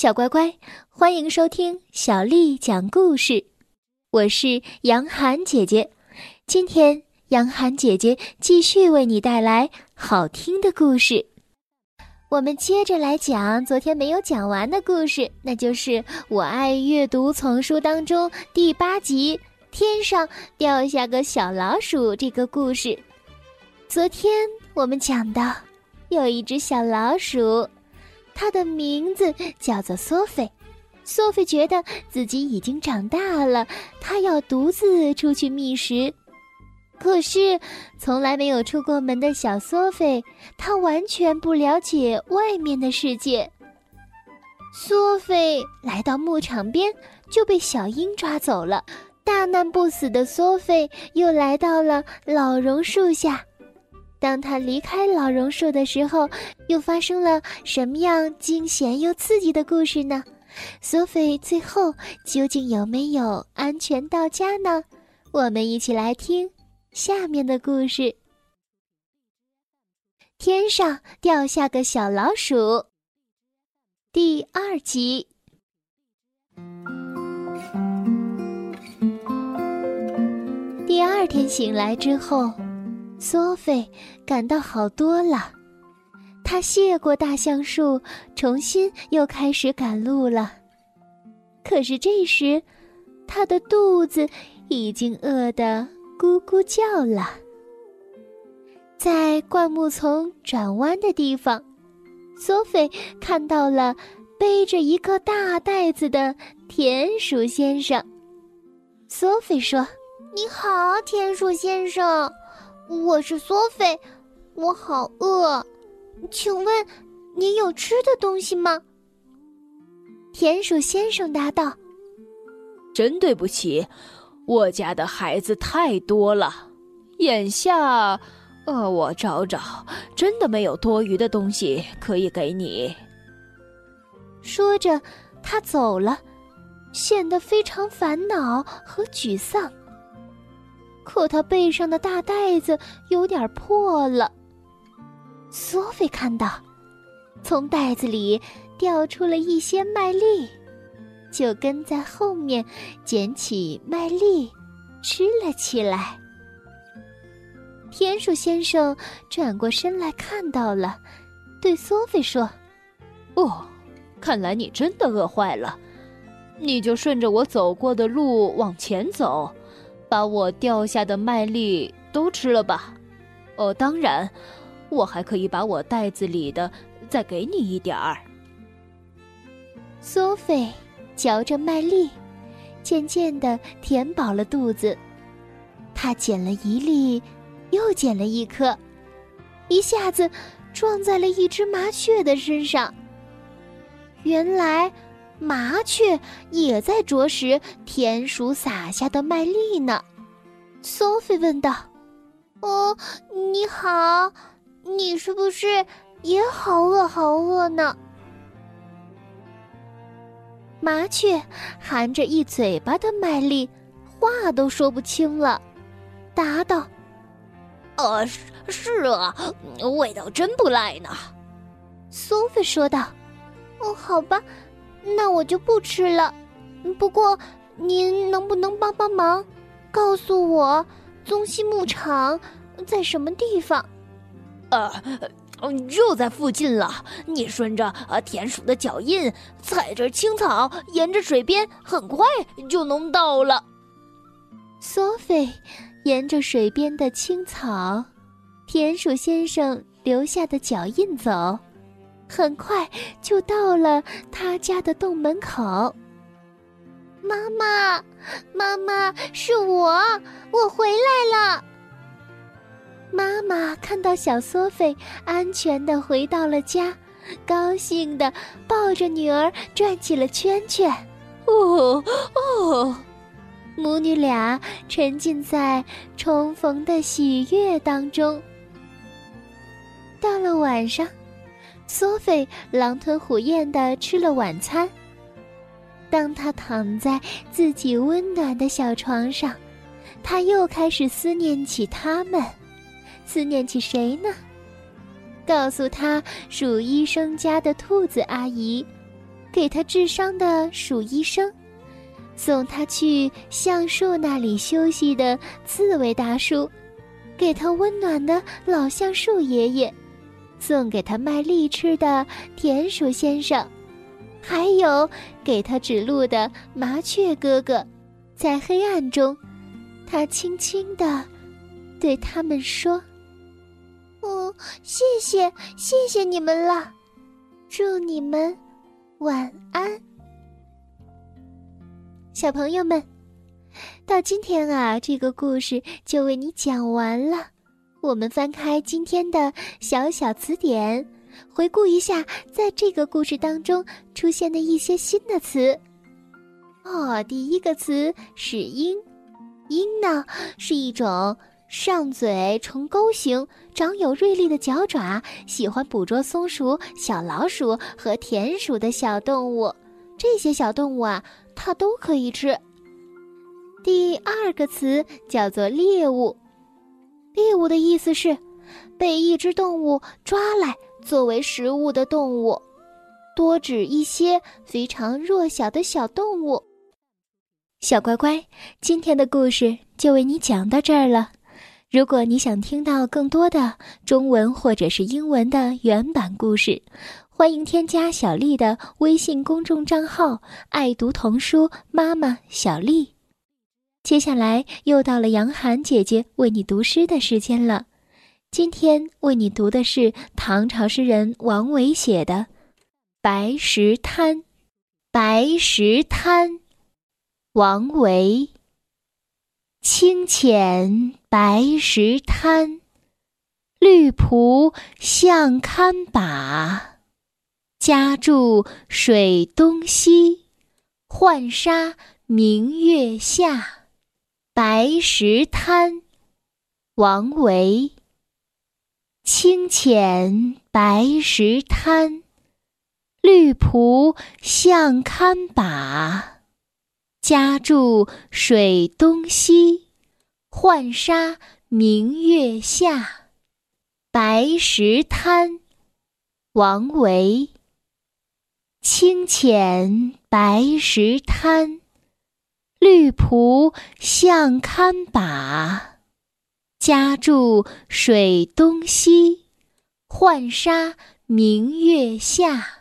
小乖乖，欢迎收听小丽讲故事。我是杨涵姐姐，今天杨涵姐姐继续为你带来好听的故事。我们接着来讲昨天没有讲完的故事，那就是《我爱阅读》丛书当中第八集《天上掉下个小老鼠》这个故事。昨天我们讲到，有一只小老鼠。它的名字叫做索菲。索菲觉得自己已经长大了，她要独自出去觅食。可是，从来没有出过门的小索菲，她完全不了解外面的世界。索菲来到牧场边，就被小鹰抓走了。大难不死的索菲又来到了老榕树下。当他离开老榕树的时候，又发生了什么样惊险又刺激的故事呢？索菲最后究竟有没有安全到家呢？我们一起来听下面的故事。天上掉下个小老鼠，第二集。第二天醒来之后。索菲感到好多了，他谢过大橡树，重新又开始赶路了。可是这时，他的肚子已经饿得咕咕叫了。在灌木丛转弯的地方，索菲看到了背着一个大袋子的田鼠先生。索菲说：“你好，田鼠先生。”我是索菲，我好饿，请问您有吃的东西吗？田鼠先生答道：“真对不起，我家的孩子太多了，眼下，呃，我找找，真的没有多余的东西可以给你。”说着，他走了，显得非常烦恼和沮丧。可他背上的大袋子有点破了。索菲看到，从袋子里掉出了一些麦粒，就跟在后面捡起麦粒，吃了起来。田鼠先生转过身来看到了，对索菲说：“哦，看来你真的饿坏了，你就顺着我走过的路往前走。”把我掉下的麦粒都吃了吧，哦，当然，我还可以把我袋子里的再给你一点儿。索菲嚼着麦粒，渐渐的填饱了肚子。他捡了一粒，又捡了一颗，一下子撞在了一只麻雀的身上。原来。麻雀也在啄食田鼠撒下的麦粒呢。索菲问道：“哦，你好，你是不是也好饿好饿呢？”麻雀含着一嘴巴的麦粒，话都说不清了，答道：“呃，是是啊，味道真不赖呢。”苏菲说道：“哦，好吧。”那我就不吃了。不过，您能不能帮帮忙，告诉我宗西牧场在什么地方？呃，就在附近了。你顺着呃田鼠的脚印，踩着青草，沿着水边，很快就能到了。索菲沿着水边的青草，田鼠先生留下的脚印走。很快就到了他家的洞门口。妈妈，妈妈，是我，我回来了。妈妈看到小索菲安全的回到了家，高兴的抱着女儿转起了圈圈。哦哦，母女俩沉浸在重逢的喜悦当中。到了晚上。索菲狼吞虎咽的吃了晚餐。当他躺在自己温暖的小床上，他又开始思念起他们，思念起谁呢？告诉他，鼠医生家的兔子阿姨，给他治伤的鼠医生，送他去橡树那里休息的刺猬大叔，给他温暖的老橡树爷爷，送给他麦粒吃的田鼠先生，还有给他指路的麻雀哥哥。在黑暗中，他轻轻地对他们说：“嗯，谢谢，谢谢你们了，祝你们晚安。”小朋友们，到今天啊，这个故事就为你讲完了。我们翻开今天的小小词典，回顾一下在这个故事当中出现的一些新的词。哦，第一个词是“鹰”，鹰呢是一种上嘴呈钩形、长有锐利的脚爪、喜欢捕捉松鼠、小老鼠和田鼠的小动物。这些小动物啊，它都可以吃。第二个词叫做“猎物”，猎物的意思是被一只动物抓来作为食物的动物，多指一些非常弱小的小动物。小乖乖，今天的故事就为你讲到这儿了。如果你想听到更多的中文或者是英文的原版故事，欢迎添加小丽的微信公众账号“爱读童书妈妈小丽”。接下来又到了杨涵姐姐为你读诗的时间了。今天为你读的是唐朝诗人王维写的《白石滩》。白石滩。王维。清浅白石滩，绿蒲向堪把。家住水东西，浣纱明月下。白石滩，王维。清浅白石滩，绿蒲向堪把。家住水东西，浣纱明月下。白石滩，王维。清浅白石滩，绿蒲向堪把。家住水东西，浣纱明月下。